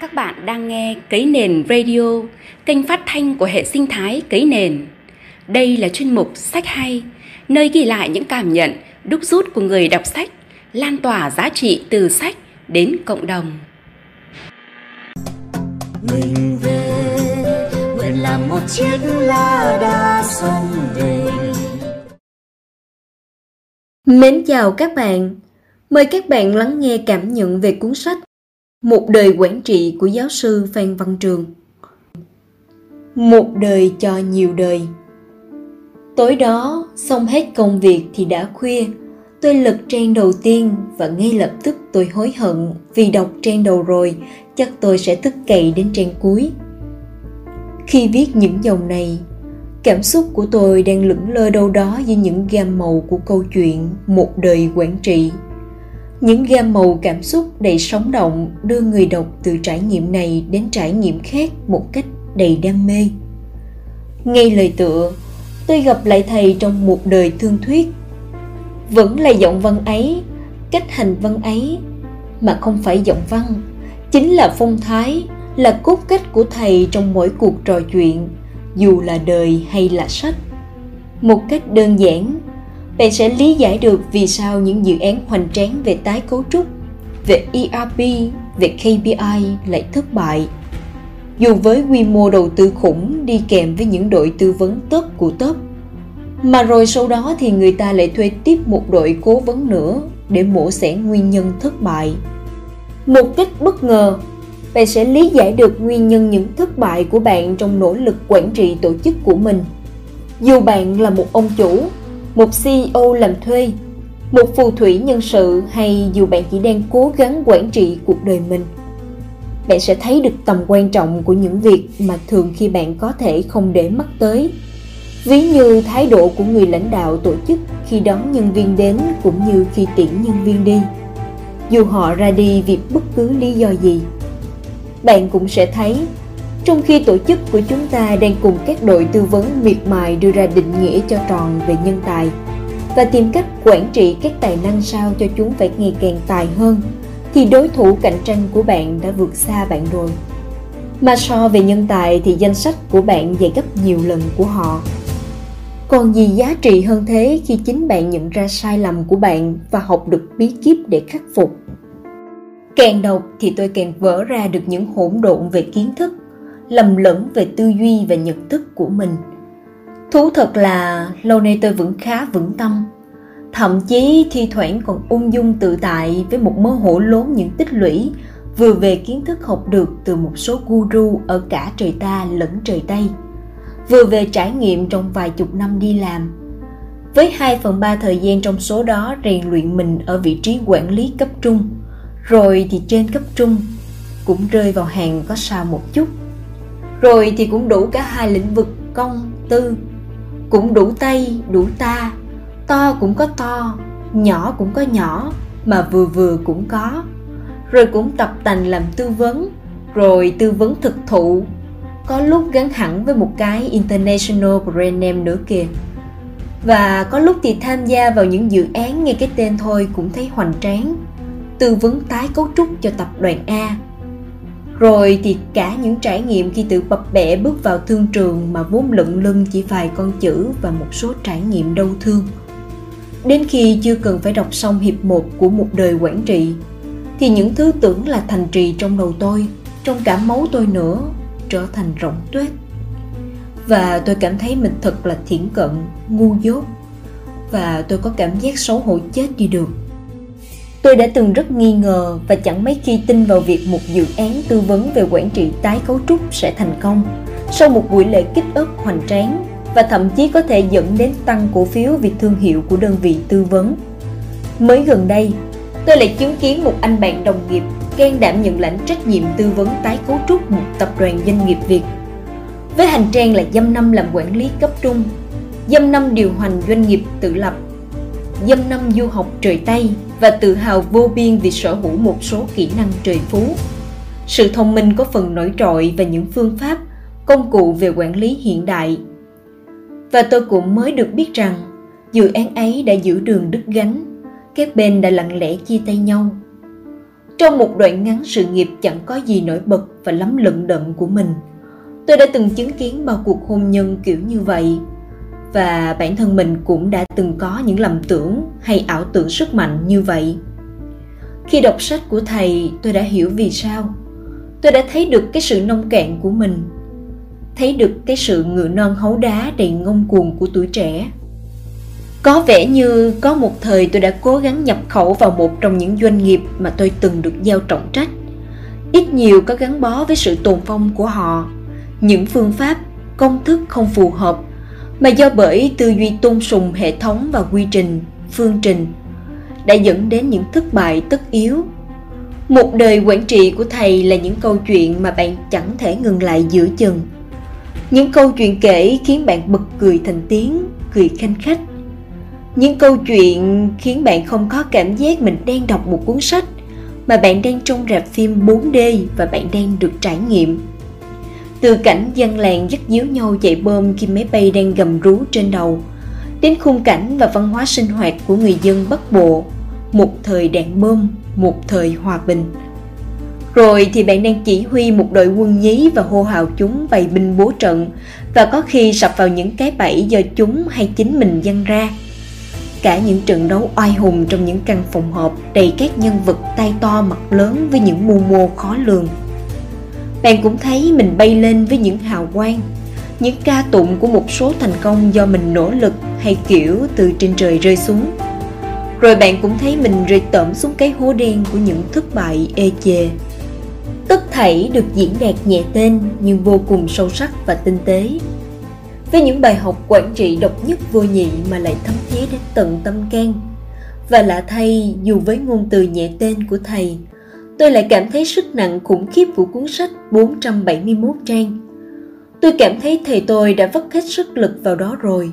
Các bạn đang nghe Cấy Nền Radio, kênh phát thanh của hệ sinh thái Cấy Nền. Đây là chuyên mục Sách Hay, nơi ghi lại những cảm nhận, đúc rút của người đọc sách, lan tỏa giá trị từ sách đến cộng đồng. Mình về, nguyện làm một chiếc lá đa sông đầy. Mến chào các bạn, mời các bạn lắng nghe cảm nhận về cuốn sách một đời quản trị của giáo sư Phan Văn Trường. Một đời cho nhiều đời. Tối đó, xong hết công việc thì đã khuya Tôi lật trang đầu tiên và ngay lập tức tôi hối hận vì đọc trang đầu rồi chắc tôi sẽ thức cậy đến trang cuối. Khi viết những dòng này, cảm xúc của tôi đang lững lơ đâu đó giữa những gam màu của câu chuyện một đời quản trị những gam màu cảm xúc đầy sống động đưa người đọc từ trải nghiệm này đến trải nghiệm khác một cách đầy đam mê. Ngay lời tựa, tôi gặp lại thầy trong một đời thương thuyết. Vẫn là giọng văn ấy, cách hành văn ấy, mà không phải giọng văn. Chính là phong thái, là cốt cách của thầy trong mỗi cuộc trò chuyện, dù là đời hay là sách. Một cách đơn giản bạn sẽ lý giải được vì sao những dự án hoành tráng về tái cấu trúc, về ERP, về KPI lại thất bại. Dù với quy mô đầu tư khủng đi kèm với những đội tư vấn tốt của top, mà rồi sau đó thì người ta lại thuê tiếp một đội cố vấn nữa để mổ xẻ nguyên nhân thất bại. Một cách bất ngờ, bạn sẽ lý giải được nguyên nhân những thất bại của bạn trong nỗ lực quản trị tổ chức của mình. Dù bạn là một ông chủ một CEO làm thuê, một phù thủy nhân sự hay dù bạn chỉ đang cố gắng quản trị cuộc đời mình. Bạn sẽ thấy được tầm quan trọng của những việc mà thường khi bạn có thể không để mắt tới. Ví như thái độ của người lãnh đạo tổ chức khi đón nhân viên đến cũng như khi tiễn nhân viên đi. Dù họ ra đi vì bất cứ lý do gì. Bạn cũng sẽ thấy trong khi tổ chức của chúng ta đang cùng các đội tư vấn miệt mài đưa ra định nghĩa cho tròn về nhân tài và tìm cách quản trị các tài năng sao cho chúng phải ngày càng tài hơn, thì đối thủ cạnh tranh của bạn đã vượt xa bạn rồi. Mà so về nhân tài thì danh sách của bạn dày gấp nhiều lần của họ. Còn gì giá trị hơn thế khi chính bạn nhận ra sai lầm của bạn và học được bí kíp để khắc phục? Càng đọc thì tôi càng vỡ ra được những hỗn độn về kiến thức lầm lẫn về tư duy và nhận thức của mình. Thú thật là lâu nay tôi vẫn khá vững tâm. Thậm chí thi thoảng còn ung dung tự tại với một mớ hổ lốn những tích lũy vừa về kiến thức học được từ một số guru ở cả trời ta lẫn trời tây, vừa về trải nghiệm trong vài chục năm đi làm. Với 2 phần 3 thời gian trong số đó rèn luyện mình ở vị trí quản lý cấp trung, rồi thì trên cấp trung cũng rơi vào hàng có sao một chút rồi thì cũng đủ cả hai lĩnh vực công tư. Cũng đủ tay đủ ta. To cũng có to, nhỏ cũng có nhỏ, mà vừa vừa cũng có. Rồi cũng tập tành làm tư vấn, rồi tư vấn thực thụ. Có lúc gắn hẳn với một cái international brand name nữa kìa. Và có lúc thì tham gia vào những dự án nghe cái tên thôi cũng thấy hoành tráng. Tư vấn tái cấu trúc cho tập đoàn A rồi thì cả những trải nghiệm khi tự bập bẹ bước vào thương trường mà vốn lận lưng chỉ vài con chữ và một số trải nghiệm đau thương. Đến khi chưa cần phải đọc xong hiệp một của một đời quản trị, thì những thứ tưởng là thành trì trong đầu tôi, trong cả máu tôi nữa, trở thành rỗng tuyết Và tôi cảm thấy mình thật là thiển cận, ngu dốt. Và tôi có cảm giác xấu hổ chết đi được Tôi đã từng rất nghi ngờ và chẳng mấy khi tin vào việc một dự án tư vấn về quản trị tái cấu trúc sẽ thành công sau một buổi lễ kích ức hoành tráng và thậm chí có thể dẫn đến tăng cổ phiếu vì thương hiệu của đơn vị tư vấn. Mới gần đây, tôi lại chứng kiến một anh bạn đồng nghiệp can đảm nhận lãnh trách nhiệm tư vấn tái cấu trúc một tập đoàn doanh nghiệp Việt. Với hành trang là dăm năm làm quản lý cấp trung, dăm năm điều hành doanh nghiệp tự lập dăm năm du học trời Tây và tự hào vô biên vì sở hữu một số kỹ năng trời phú. Sự thông minh có phần nổi trội và những phương pháp, công cụ về quản lý hiện đại. Và tôi cũng mới được biết rằng dự án ấy đã giữ đường đứt gánh, các bên đã lặng lẽ chia tay nhau. trong một đoạn ngắn sự nghiệp chẳng có gì nổi bật và lắm lận đận của mình tôi đã từng chứng kiến bao cuộc hôn nhân kiểu như vậy và bản thân mình cũng đã từng có những lầm tưởng hay ảo tưởng sức mạnh như vậy. Khi đọc sách của thầy, tôi đã hiểu vì sao. Tôi đã thấy được cái sự nông cạn của mình, thấy được cái sự ngựa non hấu đá đầy ngông cuồng của tuổi trẻ. Có vẻ như có một thời tôi đã cố gắng nhập khẩu vào một trong những doanh nghiệp mà tôi từng được giao trọng trách. Ít nhiều có gắn bó với sự tồn phong của họ. Những phương pháp, công thức không phù hợp mà do bởi tư duy tôn sùng hệ thống và quy trình, phương trình đã dẫn đến những thất bại tất yếu. Một đời quản trị của thầy là những câu chuyện mà bạn chẳng thể ngừng lại giữa chừng. Những câu chuyện kể khiến bạn bật cười thành tiếng, cười khanh khách. Những câu chuyện khiến bạn không có cảm giác mình đang đọc một cuốn sách, mà bạn đang trong rạp phim 4D và bạn đang được trải nghiệm. Từ cảnh dân làng dắt díu nhau chạy bơm khi máy bay đang gầm rú trên đầu, đến khung cảnh và văn hóa sinh hoạt của người dân Bắc Bộ, một thời đạn bơm một thời hòa bình. Rồi thì bạn đang chỉ huy một đội quân nhí và hô hào chúng bày binh bố trận và có khi sập vào những cái bẫy do chúng hay chính mình dăng ra. Cả những trận đấu oai hùng trong những căn phòng họp đầy các nhân vật tay to mặt lớn với những mưu mô khó lường bạn cũng thấy mình bay lên với những hào quang những ca tụng của một số thành công do mình nỗ lực hay kiểu từ trên trời rơi xuống. Rồi bạn cũng thấy mình rơi tẩm xuống cái hố đen của những thất bại ê chề. Tất thảy được diễn đạt nhẹ tên nhưng vô cùng sâu sắc và tinh tế. Với những bài học quản trị độc nhất vô nhị mà lại thấm thía đến tận tâm can. Và lạ thay, dù với ngôn từ nhẹ tên của thầy, tôi lại cảm thấy sức nặng khủng khiếp của cuốn sách 471 trang. Tôi cảm thấy thầy tôi đã vất hết sức lực vào đó rồi.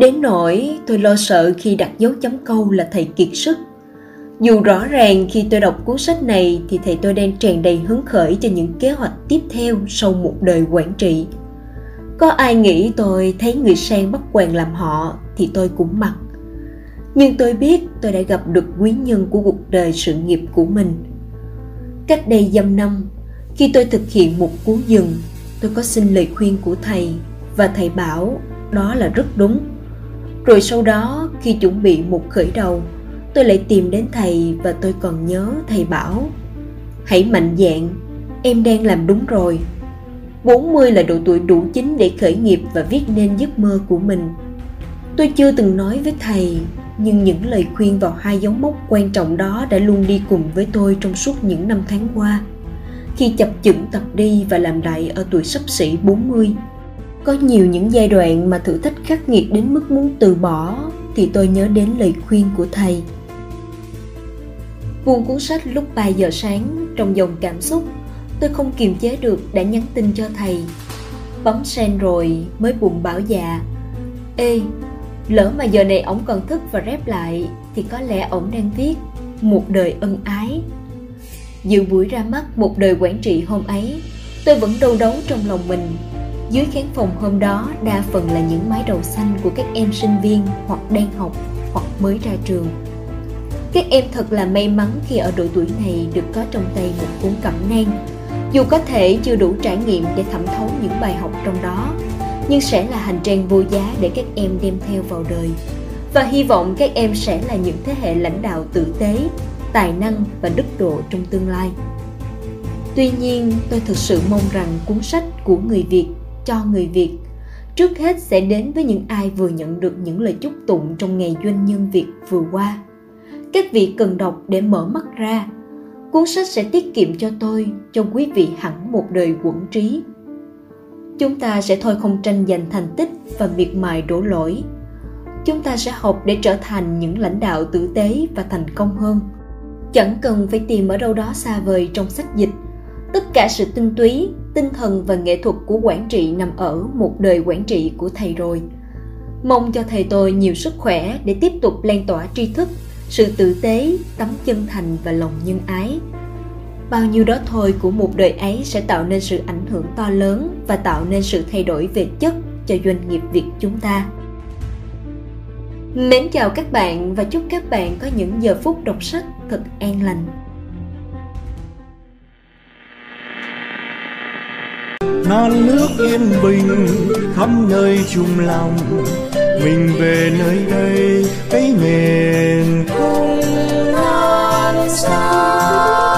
Đến nỗi tôi lo sợ khi đặt dấu chấm câu là thầy kiệt sức. Dù rõ ràng khi tôi đọc cuốn sách này thì thầy tôi đang tràn đầy hứng khởi cho những kế hoạch tiếp theo sau một đời quản trị có ai nghĩ tôi thấy người sang bắt quàng làm họ thì tôi cũng mặc nhưng tôi biết tôi đã gặp được quý nhân của cuộc đời sự nghiệp của mình cách đây dăm năm khi tôi thực hiện một cú dừng tôi có xin lời khuyên của thầy và thầy bảo đó là rất đúng rồi sau đó khi chuẩn bị một khởi đầu tôi lại tìm đến thầy và tôi còn nhớ thầy bảo hãy mạnh dạn em đang làm đúng rồi 40 là độ tuổi đủ chính để khởi nghiệp và viết nên giấc mơ của mình. Tôi chưa từng nói với thầy, nhưng những lời khuyên vào hai dấu mốc quan trọng đó đã luôn đi cùng với tôi trong suốt những năm tháng qua. Khi chập chững tập đi và làm đại ở tuổi sắp xỉ 40, có nhiều những giai đoạn mà thử thách khắc nghiệt đến mức muốn từ bỏ thì tôi nhớ đến lời khuyên của thầy. Buông cuốn sách lúc 3 giờ sáng trong dòng cảm xúc tôi không kiềm chế được đã nhắn tin cho thầy bấm sen rồi mới bụng bảo dạ ê lỡ mà giờ này ổng còn thức và rép lại, thì có lẽ ổng đang viết một đời ân ái. Dự buổi ra mắt một đời quản trị hôm ấy, tôi vẫn đau đấu trong lòng mình. Dưới khán phòng hôm đó, đa phần là những mái đầu xanh của các em sinh viên hoặc đang học hoặc mới ra trường. Các em thật là may mắn khi ở độ tuổi này được có trong tay một cuốn cẩm nang. Dù có thể chưa đủ trải nghiệm để thẩm thấu những bài học trong đó nhưng sẽ là hành trang vô giá để các em đem theo vào đời. Và hy vọng các em sẽ là những thế hệ lãnh đạo tử tế, tài năng và đức độ trong tương lai. Tuy nhiên, tôi thực sự mong rằng cuốn sách của người việt cho người việt trước hết sẽ đến với những ai vừa nhận được những lời chúc tụng trong ngày doanh nhân việt vừa qua. Các vị cần đọc để mở mắt ra. Cuốn sách sẽ tiết kiệm cho tôi, cho quý vị hẳn một đời quẩn trí chúng ta sẽ thôi không tranh giành thành tích và miệt mài đổ lỗi. Chúng ta sẽ học để trở thành những lãnh đạo tử tế và thành công hơn. Chẳng cần phải tìm ở đâu đó xa vời trong sách dịch. Tất cả sự tinh túy, tinh thần và nghệ thuật của quản trị nằm ở một đời quản trị của thầy rồi. Mong cho thầy tôi nhiều sức khỏe để tiếp tục lan tỏa tri thức, sự tử tế, tấm chân thành và lòng nhân ái bao nhiêu đó thôi của một đời ấy sẽ tạo nên sự ảnh hưởng to lớn và tạo nên sự thay đổi về chất cho doanh nghiệp việt chúng ta. Mến chào các bạn và chúc các bạn có những giờ phút đọc sách thật an lành. Non nước yên bình khắp nơi chung lòng, mình về nơi đây, cái miền không non xa.